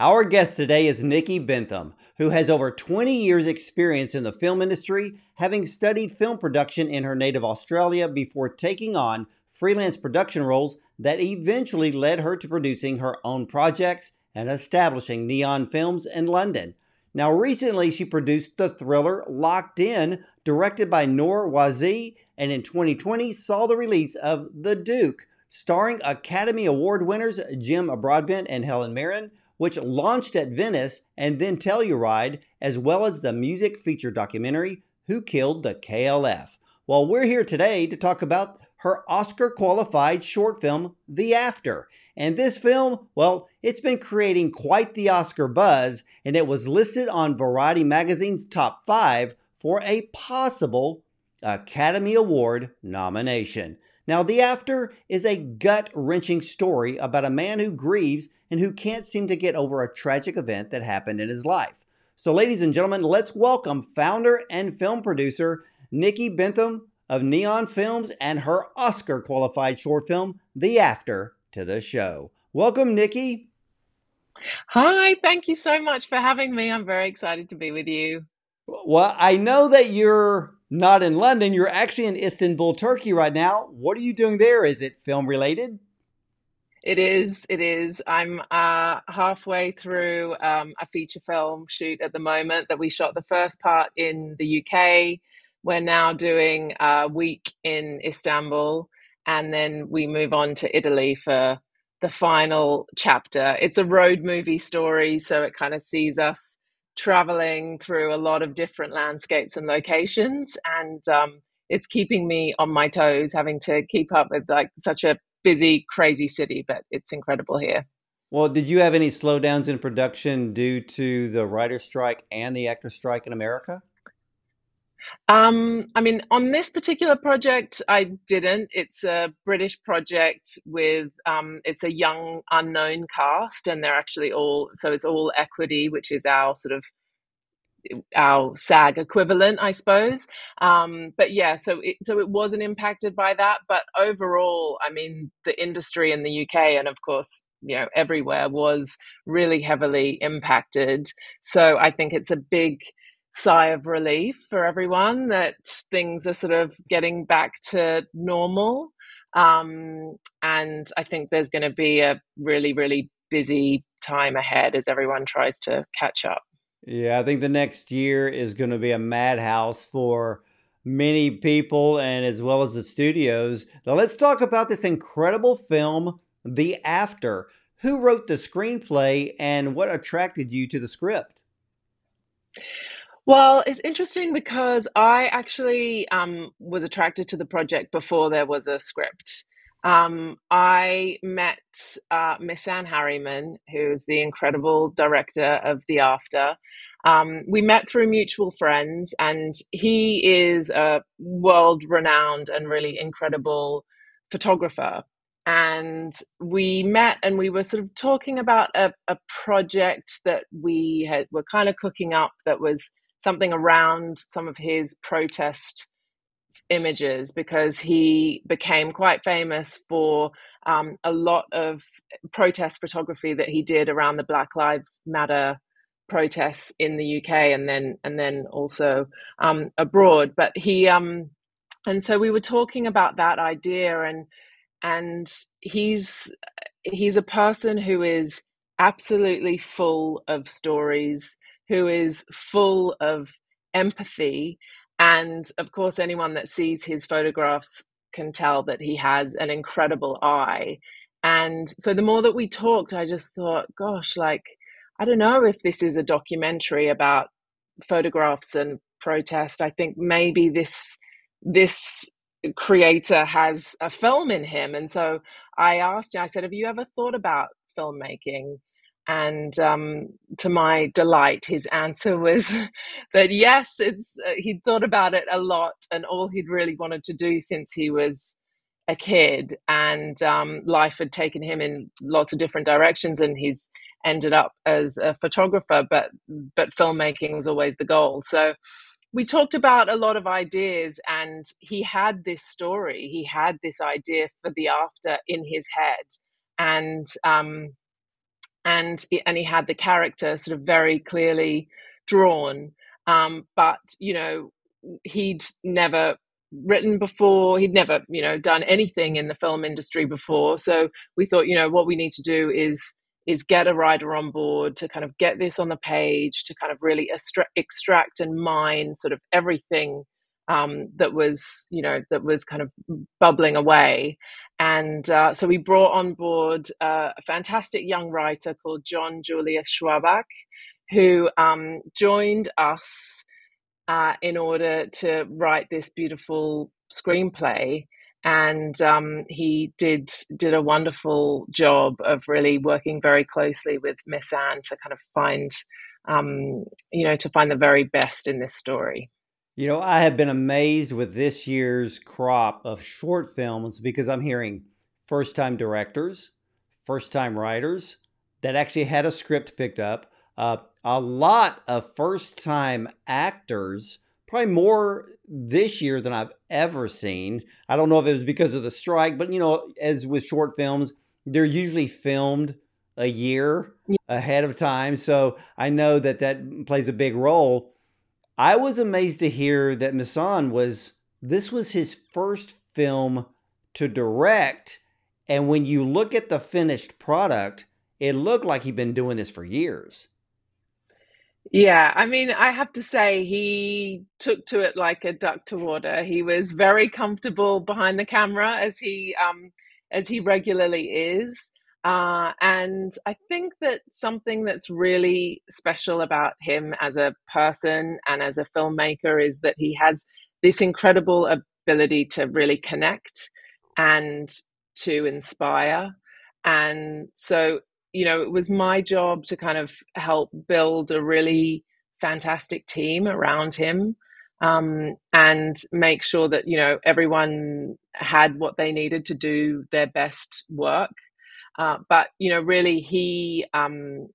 Our guest today is Nicky Bentham, who has over 20 years' experience in the film industry, having studied film production in her native Australia before taking on freelance production roles that eventually led her to producing her own projects and establishing Neon Films in London. Now, recently she produced the thriller Locked In, directed by Nour Wazzi, and in 2020 saw the release of The Duke, starring Academy Award winners Jim Broadbent and Helen Mirren, which launched at Venice and then Telluride, as well as the music feature documentary Who Killed the KLF. Well, we're here today to talk about her Oscar qualified short film, The After. And this film, well, it's been creating quite the Oscar buzz, and it was listed on Variety Magazine's top five for a possible Academy Award nomination. Now, The After is a gut wrenching story about a man who grieves and who can't seem to get over a tragic event that happened in his life. So, ladies and gentlemen, let's welcome founder and film producer Nicky Bentham of Neon Films and her Oscar qualified short film, The After, to the show. Welcome, Nicky. Hi, thank you so much for having me. I'm very excited to be with you. Well, I know that you're not in London. You're actually in Istanbul, Turkey right now. What are you doing there? Is it film related? It is. It is. I'm uh, halfway through um, a feature film shoot at the moment that we shot the first part in the UK. We're now doing a week in Istanbul, and then we move on to Italy for the final chapter. It's a road movie story, so it kind of sees us traveling through a lot of different landscapes and locations and um, it's keeping me on my toes having to keep up with like such a busy crazy city but it's incredible here. Well did you have any slowdowns in production due to the writer strike and the actor strike in america um, I mean, on this particular project, I didn't. It's a British project with um, it's a young unknown cast, and they're actually all so it's all equity, which is our sort of our SAG equivalent, I suppose. Um, but yeah, so it, so it wasn't impacted by that. But overall, I mean, the industry in the UK and of course you know everywhere was really heavily impacted. So I think it's a big sigh of relief for everyone that things are sort of getting back to normal. Um, and I think there's going to be a really, really busy time ahead as everyone tries to catch up. Yeah, I think the next year is going to be a madhouse for many people and as well as the studios. Now, let's talk about this incredible film, The After. Who wrote the screenplay and what attracted you to the script? Well, it's interesting because I actually um, was attracted to the project before there was a script. Um, I met uh, Misan Harriman, who's the incredible director of The After. Um, we met through mutual friends, and he is a world renowned and really incredible photographer. And we met and we were sort of talking about a, a project that we had, were kind of cooking up that was something around some of his protest images because he became quite famous for um, a lot of protest photography that he did around the Black Lives Matter protests in the UK and then and then also um, abroad. But he um, and so we were talking about that idea and and he's he's a person who is absolutely full of stories who is full of empathy. And of course, anyone that sees his photographs can tell that he has an incredible eye. And so the more that we talked, I just thought, gosh, like, I don't know if this is a documentary about photographs and protest. I think maybe this this creator has a film in him. And so I asked him, I said, Have you ever thought about filmmaking? And um, to my delight, his answer was that yes, it's uh, he'd thought about it a lot, and all he'd really wanted to do since he was a kid, and um, life had taken him in lots of different directions, and he's ended up as a photographer. But but filmmaking was always the goal. So we talked about a lot of ideas, and he had this story. He had this idea for the after in his head, and um, and and he had the character sort of very clearly drawn. Um, but you know, he'd never written before he'd never you know done anything in the film industry before so we thought you know what we need to do is is get a writer on board to kind of get this on the page to kind of really extract and mine sort of everything um, that was you know that was kind of bubbling away and uh, so we brought on board uh, a fantastic young writer called john julius schwabach who um, joined us uh, in order to write this beautiful screenplay and um, he did did a wonderful job of really working very closely with Misan to kind of find um, you know to find the very best in this story. You know, I have been amazed with this year's crop of short films because I'm hearing first time directors, first time writers that actually had a script picked up, uh, a lot of first time actors probably more this year than I've ever seen. I don't know if it was because of the strike, but you know, as with short films, they're usually filmed a year ahead of time. So I know that that plays a big role. I was amazed to hear that Misan was this was his first film to direct. And when you look at the finished product, it looked like he'd been doing this for years. Yeah, I mean, I have to say he took to it like a duck to water. He was very comfortable behind the camera as he um as he regularly is. Uh, and I think that something that's really special about him as a person and as a filmmaker is that he has this incredible ability to really connect and to inspire. And so you know, it was my job to kind of help build a really fantastic team around him um, and make sure that, you know, everyone had what they needed to do their best work. Uh, but, you know, really he, um,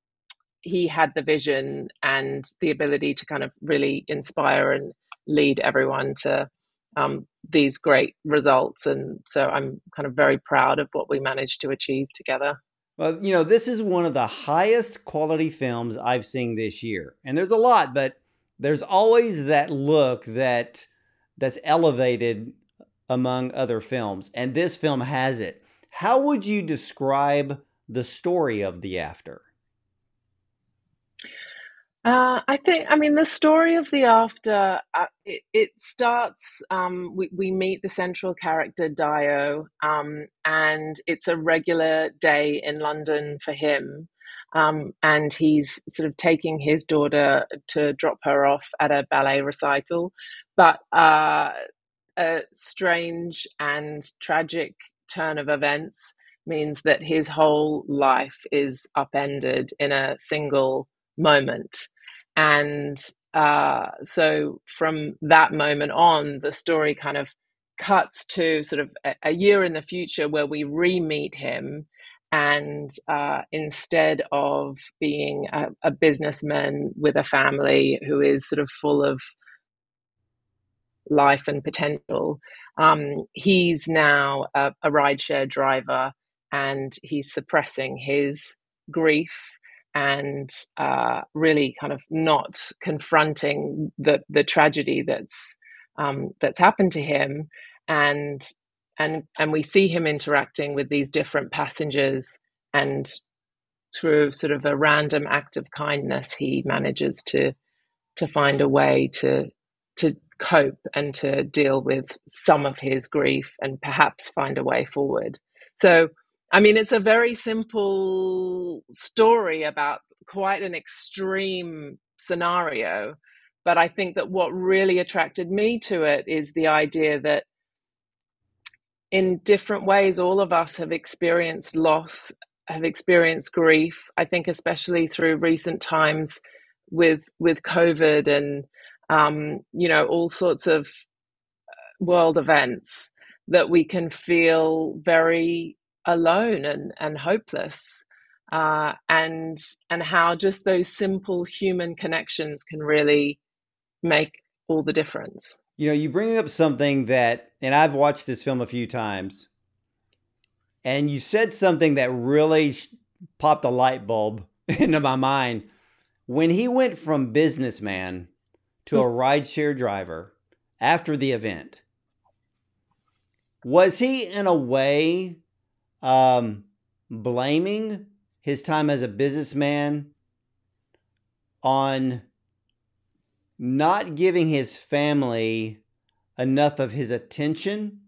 he had the vision and the ability to kind of really inspire and lead everyone to um, these great results. And so I'm kind of very proud of what we managed to achieve together. Well, you know, this is one of the highest quality films I've seen this year. And there's a lot, but there's always that look that that's elevated among other films, and this film has it. How would you describe the story of The After? Uh, I think, I mean, the story of the after, uh, it, it, starts, um, we, we meet the central character, Dio, um, and it's a regular day in London for him. Um, and he's sort of taking his daughter to drop her off at a ballet recital. But uh, a strange and tragic turn of events means that his whole life is upended in a single moment. And uh, so from that moment on, the story kind of cuts to sort of a, a year in the future where we re meet him. And uh, instead of being a, a businessman with a family who is sort of full of life and potential, um, he's now a, a rideshare driver and he's suppressing his grief and uh, really kind of not confronting the the tragedy that's um, that's happened to him, and and and we see him interacting with these different passengers, and through sort of a random act of kindness, he manages to to find a way to to cope and to deal with some of his grief and perhaps find a way forward. So I mean, it's a very simple story about quite an extreme scenario. But I think that what really attracted me to it is the idea that in different ways, all of us have experienced loss, have experienced grief. I think, especially through recent times with with COVID and um, you know all sorts of uh, world events, that we can feel very alone and, and hopeless uh, and and how just those simple human connections can really make all the difference you know you bring up something that and i've watched this film a few times and you said something that really popped a light bulb into my mind. When he went from businessman to a rideshare driver after the event, was he in a way um, blaming his time as a businessman on not giving his family enough of his attention?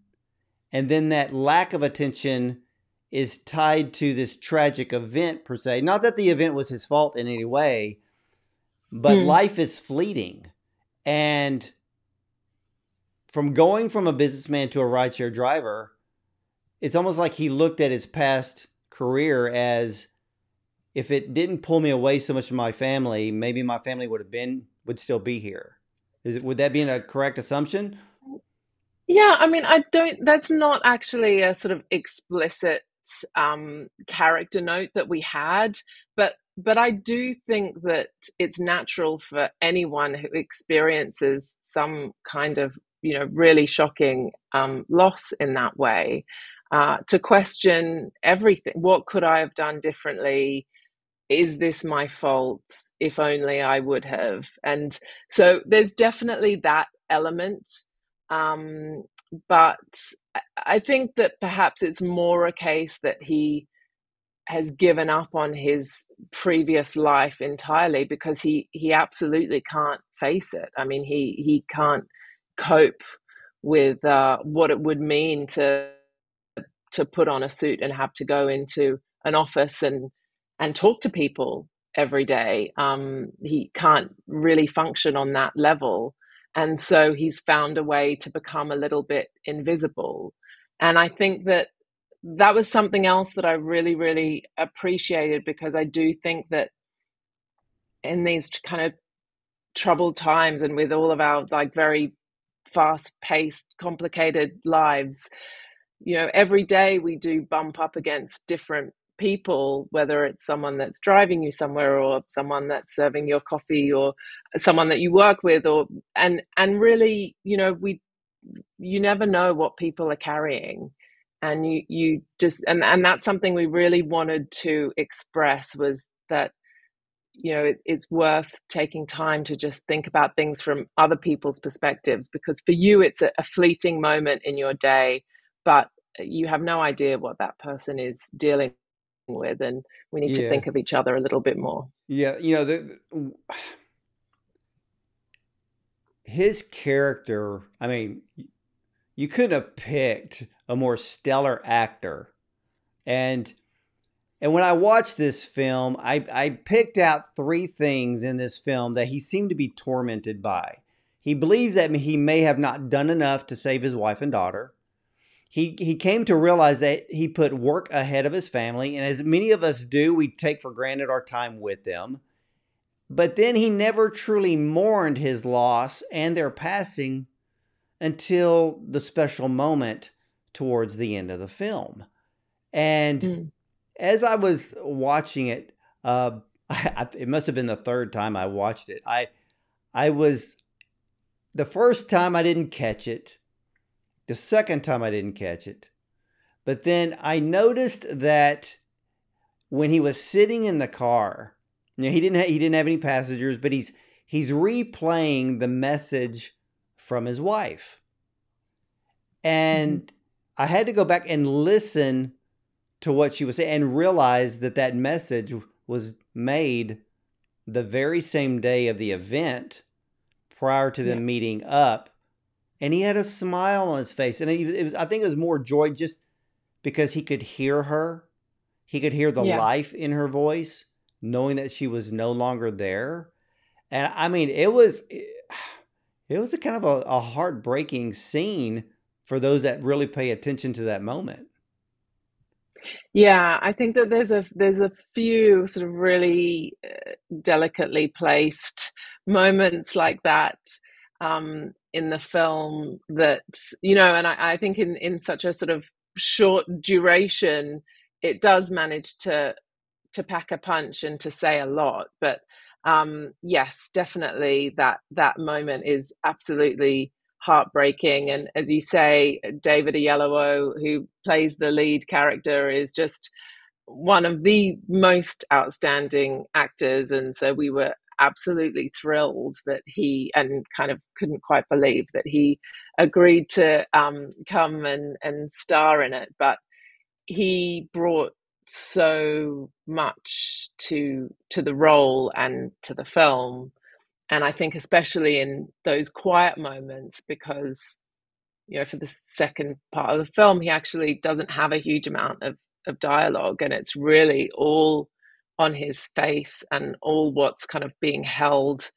And then that lack of attention is tied to this tragic event, per se. Not that the event was his fault in any way, but mm. life is fleeting. And from going from a businessman to a rideshare driver, it's almost like he looked at his past career as if it didn't pull me away so much from my family, maybe my family would have been would still be here. Is it, would that be a correct assumption? Yeah, I mean, I don't. That's not actually a sort of explicit um, character note that we had, but but I do think that it's natural for anyone who experiences some kind of you know really shocking um, loss in that way uh, to question everything. What could I have done differently? Is this my fault? If only I would have. And so there's definitely that element. Um, but I think that perhaps it's more a case that he has given up on his previous life entirely because he he absolutely can't face it. I mean, he he can't cope with uh, what it would mean to to put on a suit and have to go into an office and and talk to people every day. Um, he can't really function on that level, and so he's found a way to become a little bit invisible. And I think that that was something else that I really, really appreciated because I do think that in these kind of troubled times and with all of our like very fast paced, complicated lives, you know, every day we do bump up against different people, whether it's someone that's driving you somewhere or someone that's serving your coffee or someone that you work with or and and really, you know, we you never know what people are carrying. And you you just and, and that's something we really wanted to express was that you know it, it's worth taking time to just think about things from other people's perspectives because for you it's a, a fleeting moment in your day but you have no idea what that person is dealing with and we need yeah. to think of each other a little bit more yeah you know the, his character i mean you couldn't have picked a more stellar actor. And and when i watched this film i i picked out three things in this film that he seemed to be tormented by. He believes that he may have not done enough to save his wife and daughter. He he came to realize that he put work ahead of his family and as many of us do we take for granted our time with them. But then he never truly mourned his loss and their passing until the special moment towards the end of the film and mm. as i was watching it uh, I, it must have been the third time i watched it i i was the first time i didn't catch it the second time I didn't catch it. But then I noticed that when he was sitting in the car, you know, he didn't ha- he didn't have any passengers, but he's he's replaying the message from his wife. And mm-hmm. I had to go back and listen to what she was saying and realize that that message was made the very same day of the event prior to them yeah. meeting up and he had a smile on his face, and it was, I think it was more joy just because he could hear her, he could hear the yeah. life in her voice, knowing that she was no longer there, and I mean, it was it was a kind of a, a heartbreaking scene for those that really pay attention to that moment. Yeah, I think that there's a there's a few sort of really uh, delicately placed moments like that um, in the film that you know and I, I, think in in such a sort of short duration it does manage to to pack a punch and to say a lot but um yes definitely that that moment is absolutely heartbreaking. And as you say david oyelowo who plays the lead character is just one of the most outstanding actors, and so we were absolutely thrilled that he and kind of couldn't quite believe that he agreed to um, come and and star in it. But he brought so much to to the role and to the film and i think especially in those quiet moments because you know for the second part of the film he actually doesn't have a huge amount of of dialogue and it's really all on his face and all what's kind of being held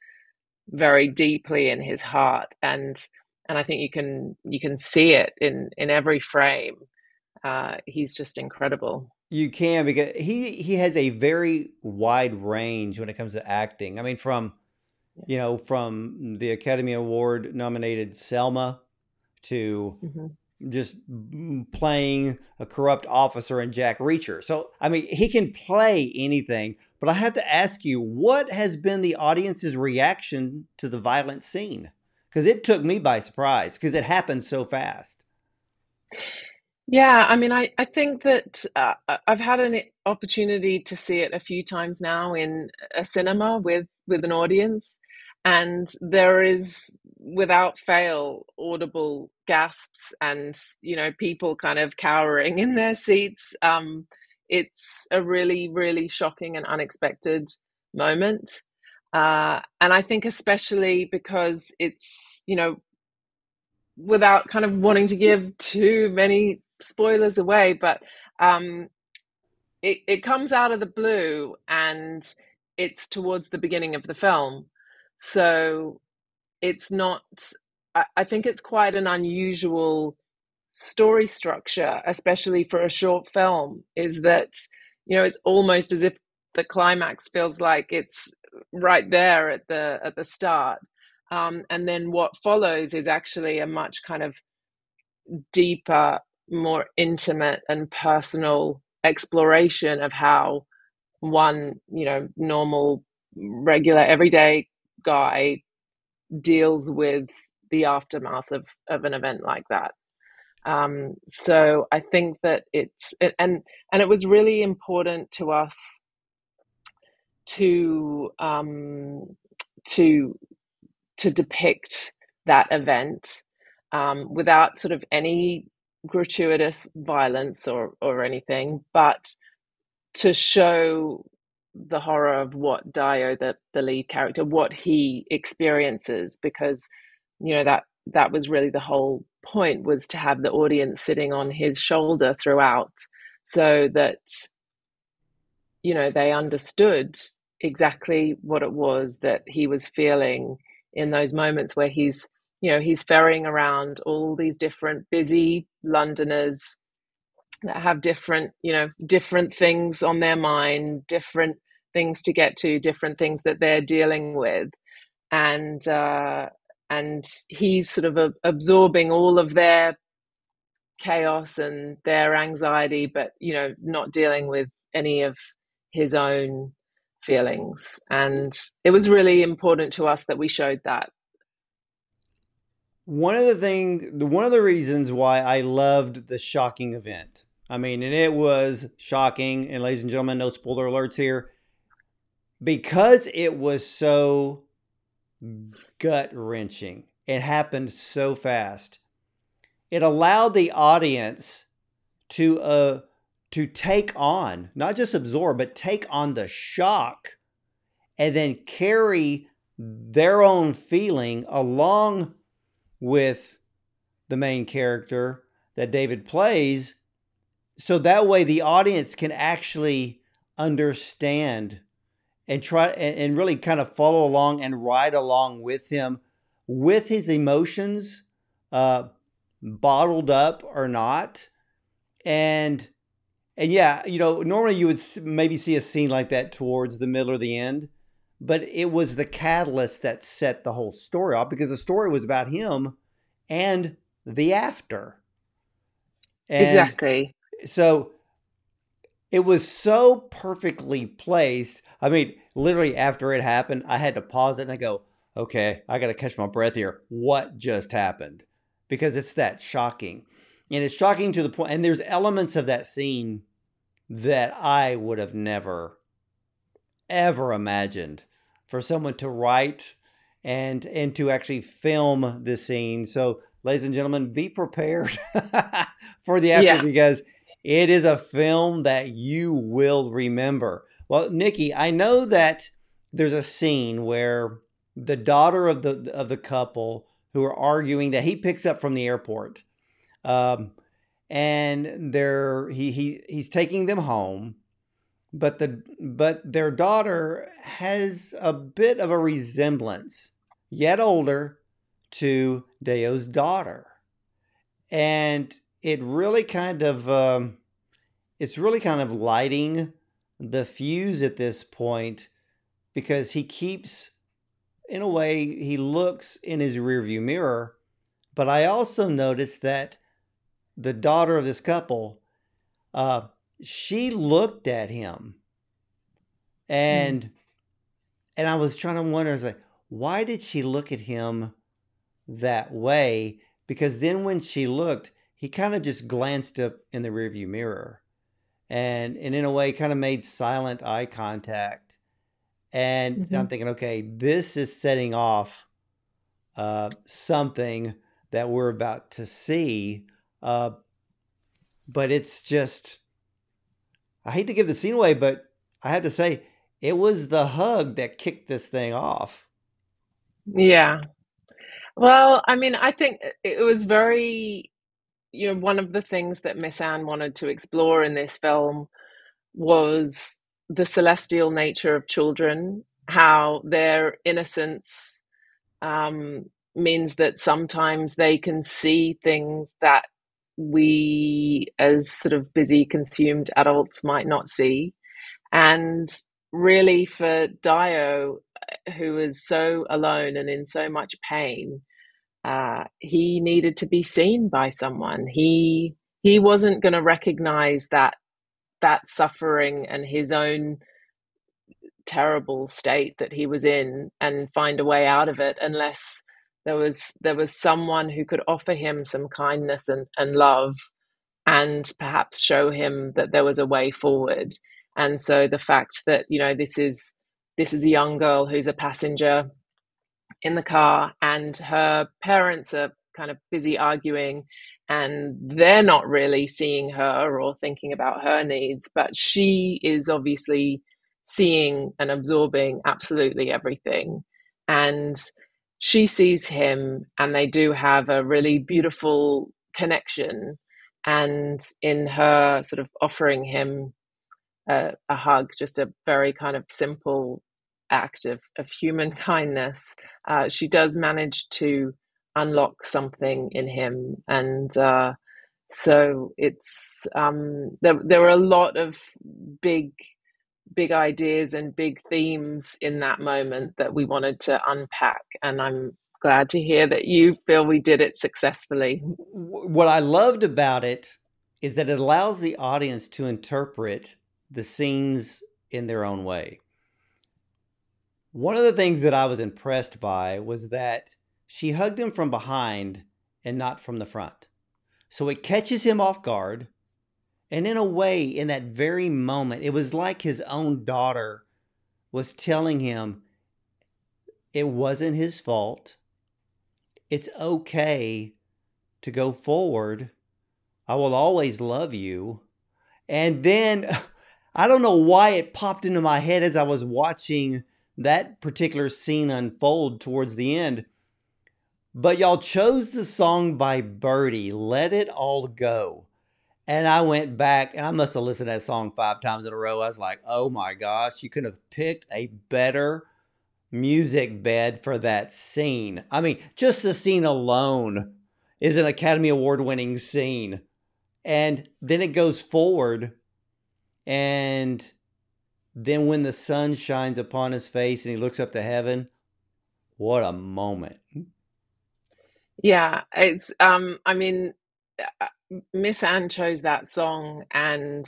very deeply in his heart and and i think you can you can see it in in every frame uh, he's just incredible you can because he he has a very wide range when it comes to acting. I mean, from you know, from the Academy Award nominated Selma to mm-hmm. just playing a corrupt officer in Jack Reacher. So, I mean, he can play anything. But I have to ask you, what has been the audience's reaction to the violent scene? Because it took me by surprise because it happened so fast. Yeah, I mean, I, I think that uh, I've had an opportunity to see it a few times now in a cinema with with an audience, and there is without fail audible gasps and you know people kind of cowering in their seats. Um, it's a really really shocking and unexpected moment, uh, and I think especially because it's you know without kind of wanting to give too many spoilers away, but um, it, it comes out of the blue and it's towards the beginning of the film. So it's not, I, I think it's quite an unusual story structure, especially for a short film, is that, you know, it's almost as if the climax feels like it's right there at the at the start. Um, and then what follows is actually a much kind of deeper more intimate and personal exploration of how one, you know, normal, regular, everyday guy deals with the aftermath of, of an event like that. Um, so I think that it's and and it was really important to us to um, to to depict that event um, without sort of any gratuitous violence or or anything, but to show the horror of what Dio, the the lead character, what he experiences, because you know that that was really the whole point was to have the audience sitting on his shoulder throughout, so that you know they understood exactly what it was that he was feeling in those moments where he's you know he's ferrying around all these different busy londoners that have different you know different things on their mind different things to get to different things that they're dealing with and uh and he's sort of a, absorbing all of their chaos and their anxiety but you know not dealing with any of his own feelings and it was really important to us that we showed that one of the things, one of the reasons why I loved the shocking event. I mean, and it was shocking. And ladies and gentlemen, no spoiler alerts here. Because it was so gut wrenching, it happened so fast. It allowed the audience to uh to take on, not just absorb, but take on the shock and then carry their own feeling along with the main character that David plays. So that way the audience can actually understand and try and really kind of follow along and ride along with him with his emotions uh, bottled up or not. And and yeah, you know, normally you would maybe see a scene like that towards the middle or the end but it was the catalyst that set the whole story off because the story was about him and the after. And exactly. So it was so perfectly placed. I mean, literally after it happened, I had to pause it and I go, okay, I got to catch my breath here. What just happened? Because it's that shocking. And it's shocking to the point, and there's elements of that scene that I would have never ever imagined for someone to write and and to actually film the scene. So, ladies and gentlemen, be prepared for the after yeah. because it is a film that you will remember. Well, Nicky, I know that there's a scene where the daughter of the of the couple who are arguing that he picks up from the airport, um, and they're he he he's taking them home, but the but their daughter has a bit of a resemblance, yet older, to Deo's daughter, and it really kind of um, it's really kind of lighting the fuse at this point because he keeps in a way he looks in his rearview mirror but i also noticed that the daughter of this couple uh, she looked at him and mm. and i was trying to wonder like why did she look at him that way because then when she looked he kind of just glanced up in the rearview mirror and and in a way kind of made silent eye contact. And mm-hmm. i'm thinking okay this is setting off uh, something that we're about to see uh, but it's just i hate to give the scene away but i had to say it was the hug that kicked this thing off. Yeah. Well i mean i think it was very you know, one of the things that Misan wanted to explore in this film was the celestial nature of children, how their innocence um, means that sometimes they can see things that we, as sort of busy, consumed adults, might not see. And really, for Dio, who is so alone and in so much pain, uh, he needed to be seen by someone. He he wasn't going to recognize that that suffering and his own terrible state that he was in and find a way out of it unless there was there was someone who could offer him some kindness and, and love and perhaps show him that there was a way forward and so the fact that you know this is this is a young girl who's a passenger in the car and her parents are kind of busy arguing and they're not really seeing her or thinking about her needs but she is obviously seeing and absorbing absolutely everything. And she sees him and they do have a really beautiful connection. And in her sort of offering him a, a hug just a very kind of simple act of, of human kindness, uh, she does manage to unlock something in him. And uh, so it's um, there, there were a lot of big, big ideas and big themes in that moment that we wanted to unpack. And I'm glad to hear that you feel we did it successfully. What I loved about it is that it allows the audience to interpret the scenes in their own way. One of the things that I was impressed by was that she hugged him from behind and not from the front. So it catches him off guard. And in a way, in that very moment, it was like his own daughter was telling him it wasn't his fault. It's okay to go forward. I will always love you. And then I don't know why it popped into my head as I was watching that particular scene unfold towards the end. But y'all chose the song by Birdy, Let It All Go. And I went back and I must have listened to that song five times in a row. I was like, oh my gosh, you could have picked a better music bed for that scene. I mean, just the scene alone is an Academy Award winning scene. And then it goes forward and then when the sun shines upon his face and he looks up to heaven, what a moment. Yeah, it's um I mean uh, Misan chose that song and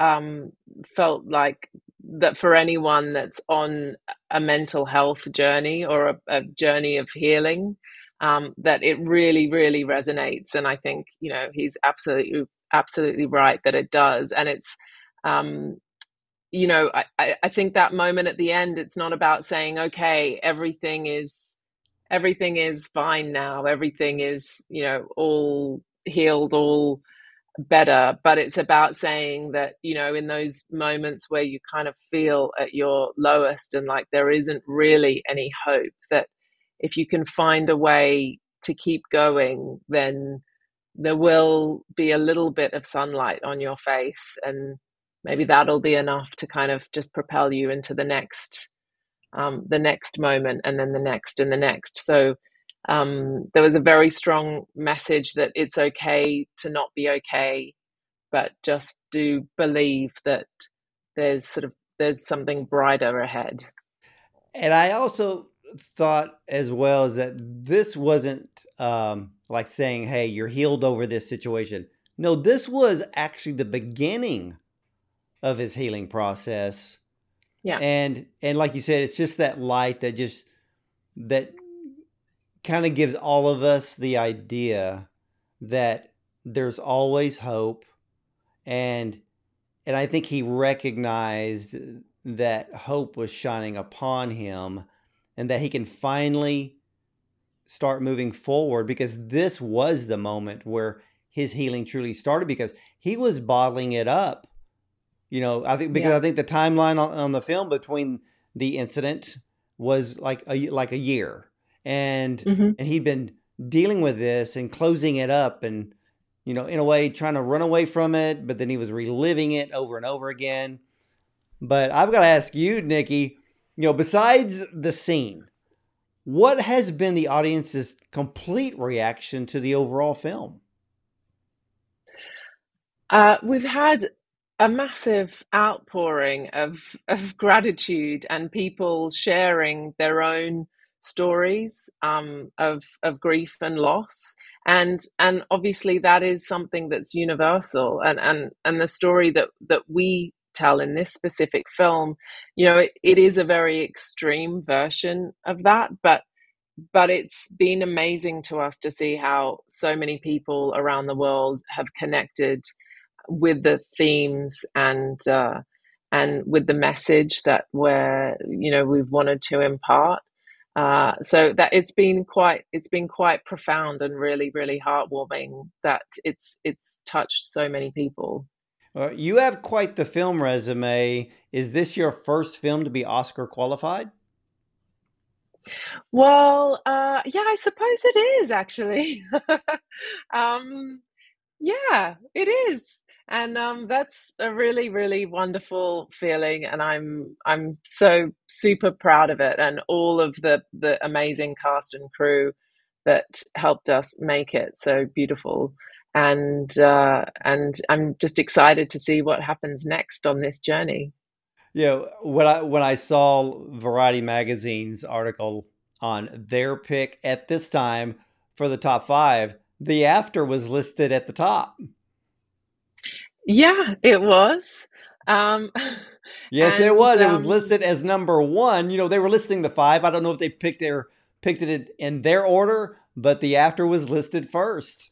um felt like that for anyone that's on a mental health journey or a, a journey of healing um, that it really really resonates and i think you know he's absolutely absolutely right that it does and it's um, you know, I, I think that moment at the end, it's not about saying, okay, everything is everything is fine now, everything is, you know, all healed, all better, but it's about saying that, you know, in those moments where you kind of feel at your lowest and like there isn't really any hope, that if you can find a way to keep going, then there will be a little bit of sunlight on your face and maybe that'll be enough to kind of just propel you into the next um, the next moment and then the next and the next. So um, there was a very strong message that it's okay to not be okay but just do believe that there's sort of there's something brighter ahead. And i also thought as well is that this wasn't um, like saying hey you're healed over this situation. No this was actually the beginning of his healing process. Yeah. And and like you said, it's just that light that just that kind of gives all of us the idea that there's always hope and and I think he recognized that hope was shining upon him and that he can finally start moving forward because this was the moment where his healing truly started because he was bottling it up you know, I think because yeah. I think the timeline on, on, the film between the incident was like a like a year, and mm-hmm. and he'd been dealing with this and closing it up, and you know, in a way, trying to run away from it, but then he was reliving it over and over again. But I've got to ask you, Nicky, you know, besides the scene, what has been the audience's complete reaction to the overall film? Uh, we've had a massive outpouring of of gratitude and people sharing their own stories um, of of grief and loss. And and obviously that is something that's universal. And and and the story that that we tell in this specific film you know it, it is a very extreme version of that but but it's been amazing to us to see how so many people around the world have connected with the themes and uh, and with the message that we're you know we've wanted to impart. Uh, so that it's been quite it's been quite profound and really really heartwarming that it's it's touched so many people. Well, you have quite the film resume. Is this your first film to be Oscar qualified? Well, uh, yeah, I suppose it is actually. um, yeah, it is and um, that's a really really wonderful feeling and i'm i'm so super proud of it and all of the the amazing cast and crew that helped us make it so beautiful. And uh, and i'm just excited to see what happens next on this journey. Yeah when i when i saw variety magazine's article on their pick at this time for the top five the after was listed at the top yeah, it was. Um, yes, it was. Um, it was listed as number one. You know, they were listing the five. I don't know if they picked their picked it in their order, but the after was listed first.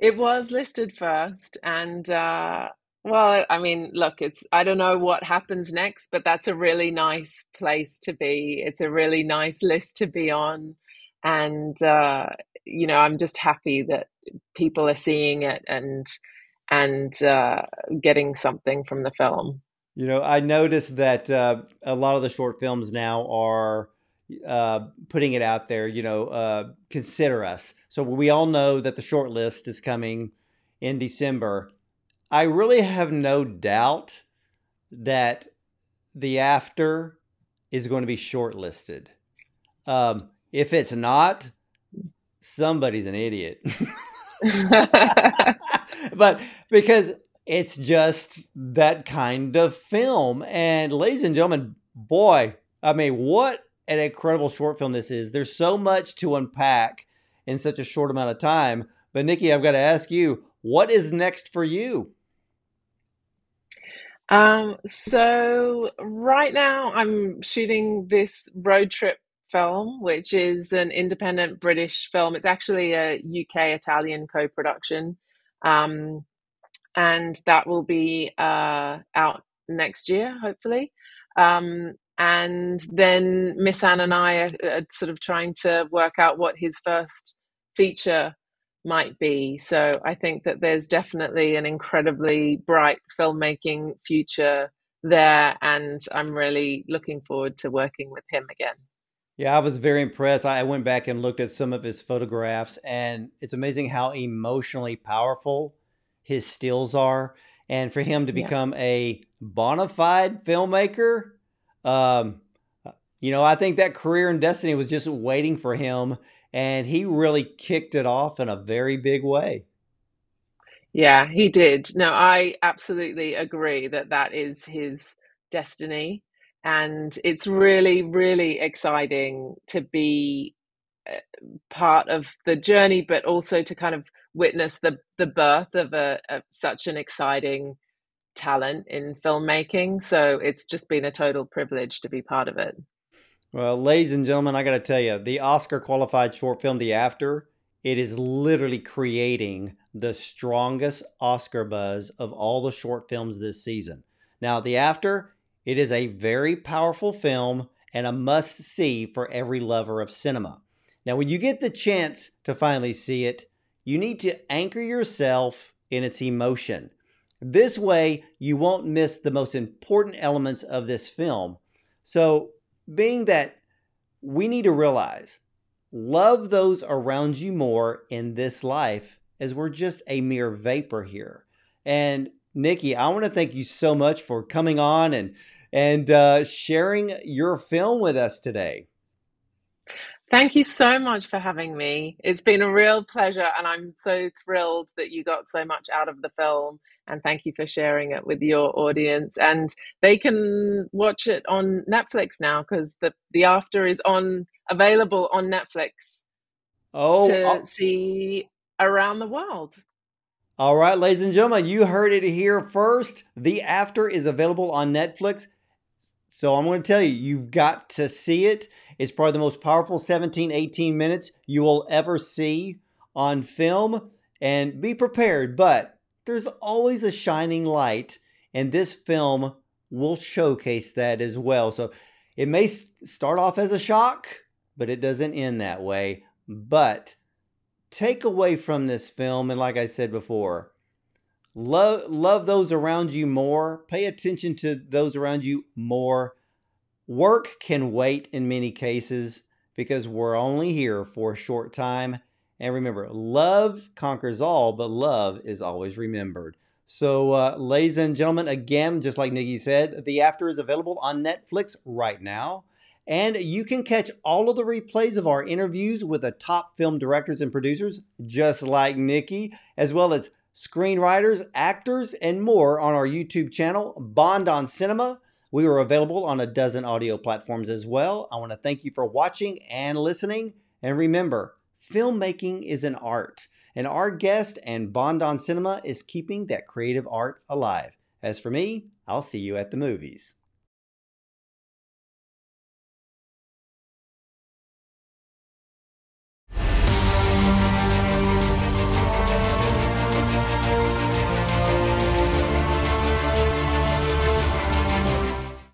It was listed first, and uh, well, I mean, look, it's I don't know what happens next, but that's a really nice place to be. It's a really nice list to be on, and uh, you know, I'm just happy that people are seeing it and and uh, getting something from the film. You know, I noticed that uh, a lot of the short films now are uh, putting it out there. You know, uh, consider us. So we all know that the short list is coming in December. I really have no doubt that the after is going to be shortlisted. Um, if it's not, somebody's an idiot. but because it's just that kind of film. And ladies and gentlemen, boy, I mean, what an incredible short film this is. There's so much to unpack in such a short amount of time. But Nicky, I've got to ask you, what is next for you? Um, so right now I'm shooting this road trip film, which is an independent British film. It's actually a UK Italian co production. Um, and that will be uh, out next year, hopefully. Um, and then Misan and I are, are, sort of trying to work out what his first feature might be. So I think that there's definitely an incredibly bright filmmaking future there, and I'm really looking forward to working with him again. Yeah, I was very impressed. I went back and looked at some of his photographs, and it's amazing how emotionally powerful his stills are. And for him to become yeah. a bona fide filmmaker, um, you know, I think that career and destiny was just waiting for him, and he really kicked it off in a very big way. Yeah, he did. No, I absolutely agree that that is his destiny and it's really really exciting to be uh, part of the journey but also to kind of witness the the birth of a of such an exciting talent in filmmaking. So it's just been a total privilege to be part of it. Well ladies and gentlemen i got to tell you the oscar qualified short film the after it is literally creating the strongest oscar buzz of all the short films this season. Now the after it is a very powerful film and a must see for every lover of cinema. Now, when you get the chance to finally see it, you need to anchor yourself in its emotion. This way, you won't miss the most important elements of this film. So, being that we need to realize love those around you more in this life as we're just a mere vapor here. And Nicky, I want to thank you so much for coming on and and uh, sharing your film with us today. Thank you so much for having me. It's been a real pleasure, and I'm so thrilled that you got so much out of the film. And thank you for sharing it with your audience. And they can watch it on Netflix now because the the after is on available on Netflix. Oh, to I'll... see around the world. All right, ladies and gentlemen, you heard it here first. The After is available on Netflix. So I'm going to tell you, you've got to see it. It's probably the most powerful 17, 18 minutes you will ever see on film. And be prepared, but there's always a shining light, and this film will showcase that as well. So it may start off as a shock, but it doesn't end that way. But take away from this film, and like I said before, Love, love those around you more. Pay attention to those around you more. Work can wait in many cases because we're only here for a short time. And remember, love conquers all, but love is always remembered. So, uh, ladies and gentlemen, again, just like Nicky said, The After is available on Netflix right now. And you can catch all of the replays of our interviews with the top film directors and producers, just like Nicky, as well as screenwriters, actors, and more on our YouTube channel, Bond on Cinema. We are available on a dozen audio platforms as well. I want to thank you for watching and listening. And remember, filmmaking is an art, and our guest and Bond on Cinema is keeping that creative art alive. As for me, I'll see you at the movies.